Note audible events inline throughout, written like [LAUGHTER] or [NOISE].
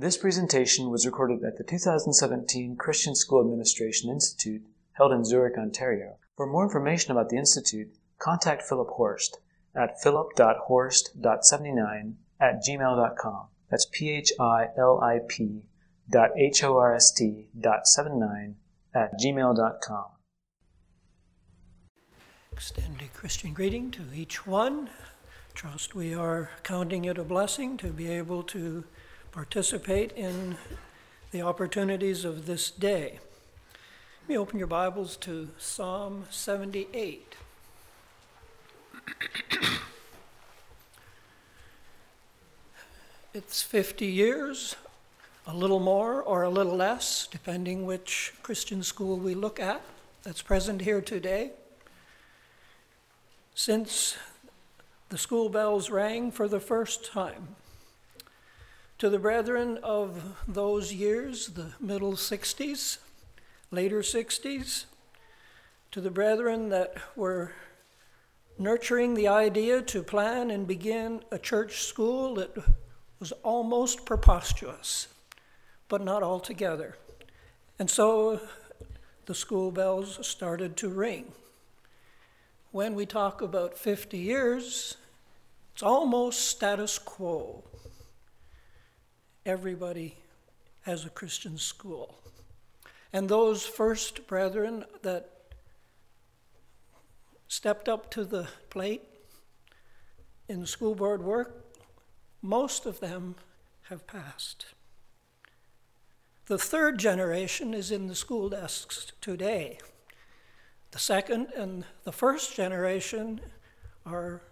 This presentation was recorded at the 2017 Christian School Administration Institute held in Zurich, Ontario. For more information about the Institute, contact Philip Horst at philip.horst.79 at gmail.com. That's P H I L I P dot H O R S T dot 79 at gmail.com. Extend a Christian greeting to each one. Trust we are counting it a blessing to be able to participate in the opportunities of this day. Let me open your Bibles to Psalm 78. it's 50 years, a little more or a little less, depending which Christian school we look at, that's present here today. Since the school bells rang for the first time. To the brethren of those years, the middle 60s, later 60s, to the brethren that were nurturing the idea to plan and begin a church school that was almost preposterous, but not altogether. And so the school bells started to ring. When we talk about 50 years, it's almost status quo. Everybody has a Christian school. And those first brethren that stepped up to the plate in school board work, most of them have passed. The third generation is in the school desks today. The second and the first generation are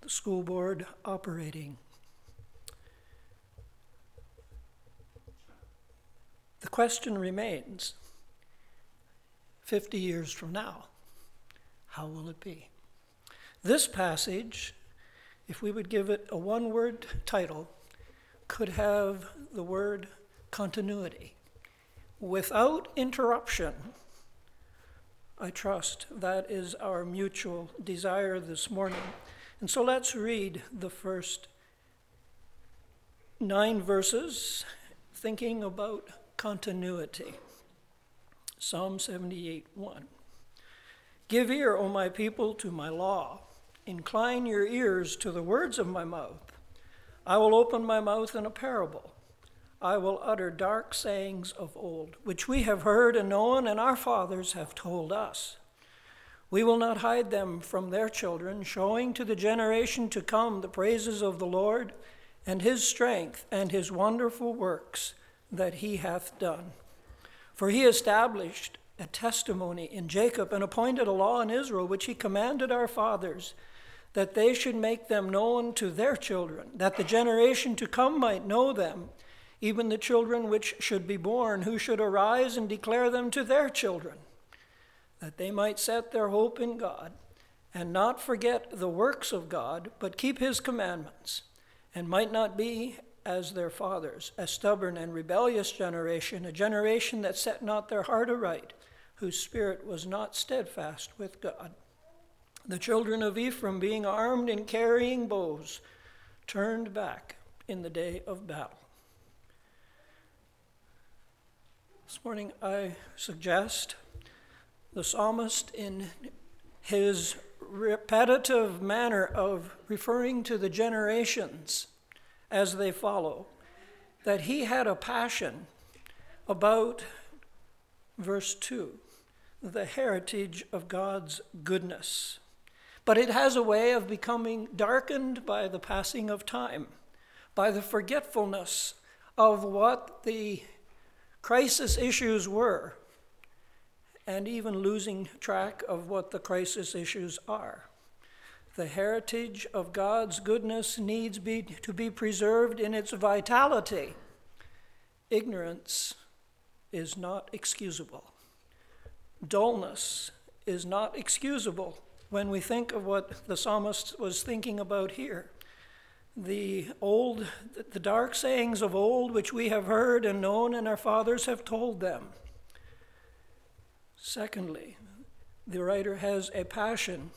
the school board operating. The question remains 50 years from now, how will it be? This passage, if we would give it a one word title, could have the word continuity. Without interruption, I trust that is our mutual desire this morning. And so let's read the first nine verses, thinking about continuity. Psalm 78 1. Give ear, O my people, to my law. Incline your ears to the words of my mouth. I will open my mouth in a parable. I will utter dark sayings of old, which we have heard and known, and our fathers have told us. We will not hide them from their children, showing to the generation to come the praises of the Lord and his strength and his wonderful works that he hath done. For he established a testimony in Jacob and appointed a law in Israel, which he commanded our fathers, that they should make them known to their children, that the generation to come might know them, even the children which should be born, who should arise and declare them to their children that they might set their hope in God and not forget the works of God, but keep his commandments, and might not be as their fathers, a stubborn and rebellious generation, a generation that set not their heart aright, whose spirit was not steadfast with God. The children of Ephraim, being armed and carrying bows, turned back in the day of battle. This morning I suggest the psalmist, in his repetitive manner of referring to the generations as they follow, that he had a passion about verse 2, the heritage of God's goodness. But it has a way of becoming darkened by the passing of time, by the forgetfulness of what the crisis issues were and even losing track of what the crisis issues are. The heritage of God's goodness needs be, to be preserved in its vitality. Ignorance is not excusable. Dullness is not excusable when we think of what the psalmist was thinking about here. The old, the dark sayings of old, which we have heard and known, and our fathers have told them. Secondly, the writer has a passion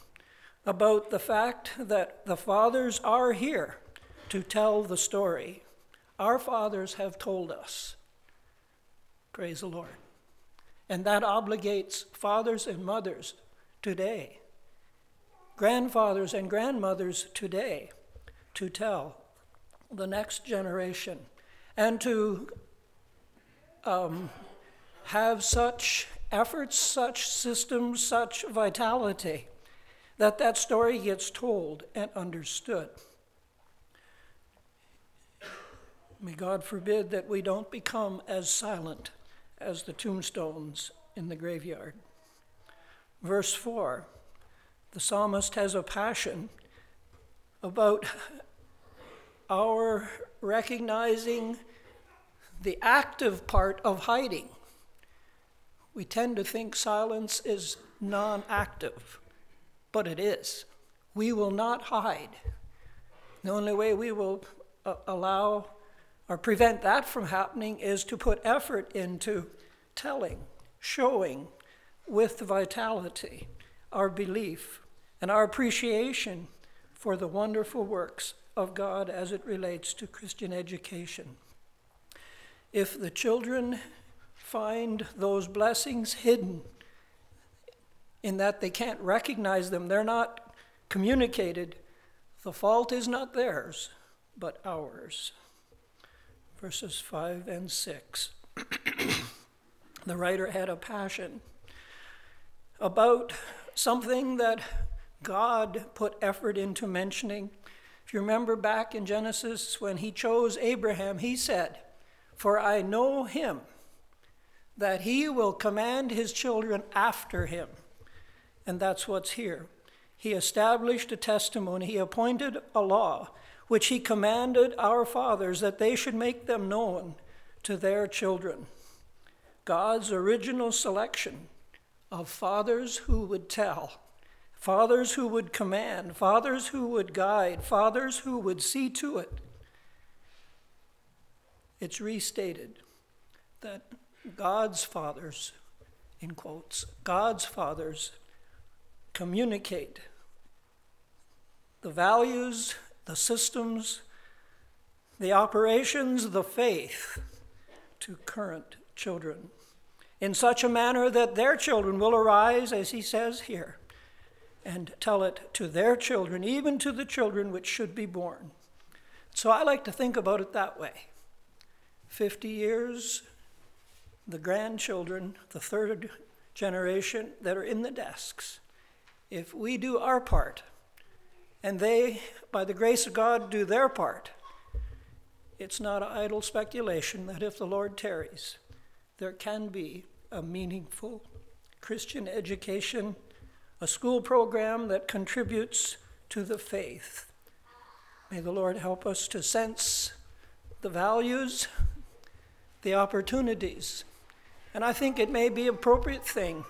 about the fact that the fathers are here to tell the story Our fathers have told us. Praise the Lord. And that obligates fathers and mothers today, grandfathers and grandmothers today, to tell the next generation and to um, have such efforts, such systems, such vitality that that story gets told and understood. May God forbid that we don't become as silent as the tombstones in the graveyard. Verse 4 the psalmist has a passion about our recognizing the active part of hiding. We tend to think silence is non active, but it is. We will not hide. The only way we will uh, allow or prevent that from happening is to put effort into telling, showing with vitality our belief and our appreciation for the wonderful works of God as it relates to Christian education. If the children find those blessings hidden in that they can't recognize them, they're not communicated, the fault is not theirs, but ours. Verses 5 and 6. [CLEARS THROAT] the writer had a passion about something that God put effort into mentioning if you remember back in Genesis when he chose Abraham, he said, For I know him, that he will command his children after him. And that's what's here. He established a testimony, he appointed a law, which he commanded our fathers that they should make them known to their children. God's original selection of fathers who would tell fathers who would command, fathers who would guide, fathers who would see to it. It's restated that God's fathers, in quotes, God's fathers communicate the values, the systems, the operations, the faith to current children in such a manner that their children will arise, as he says here, and tell it to their children, even to the children which should be born. So I like to think about it that way 50 years, the grandchildren, the third generation that are in the desks. If we do our part, and they, by the grace of God, do their part, it's not idle speculation that if the Lord tarries, there can be a meaningful Christian education a school program that contributes to the faith. May the Lord help us to sense the values, the opportunities, and I think it may be appropriate thing.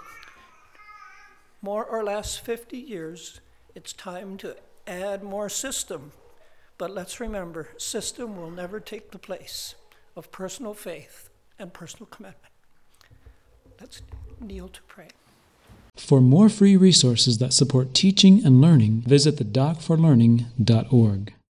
More or less 50 years, it's time to add more system. But let's remember, system will never take the place of personal faith and personal commitment. Let's kneel to pray. For more free resources that support teaching and learning, visit the dockforlearning.org.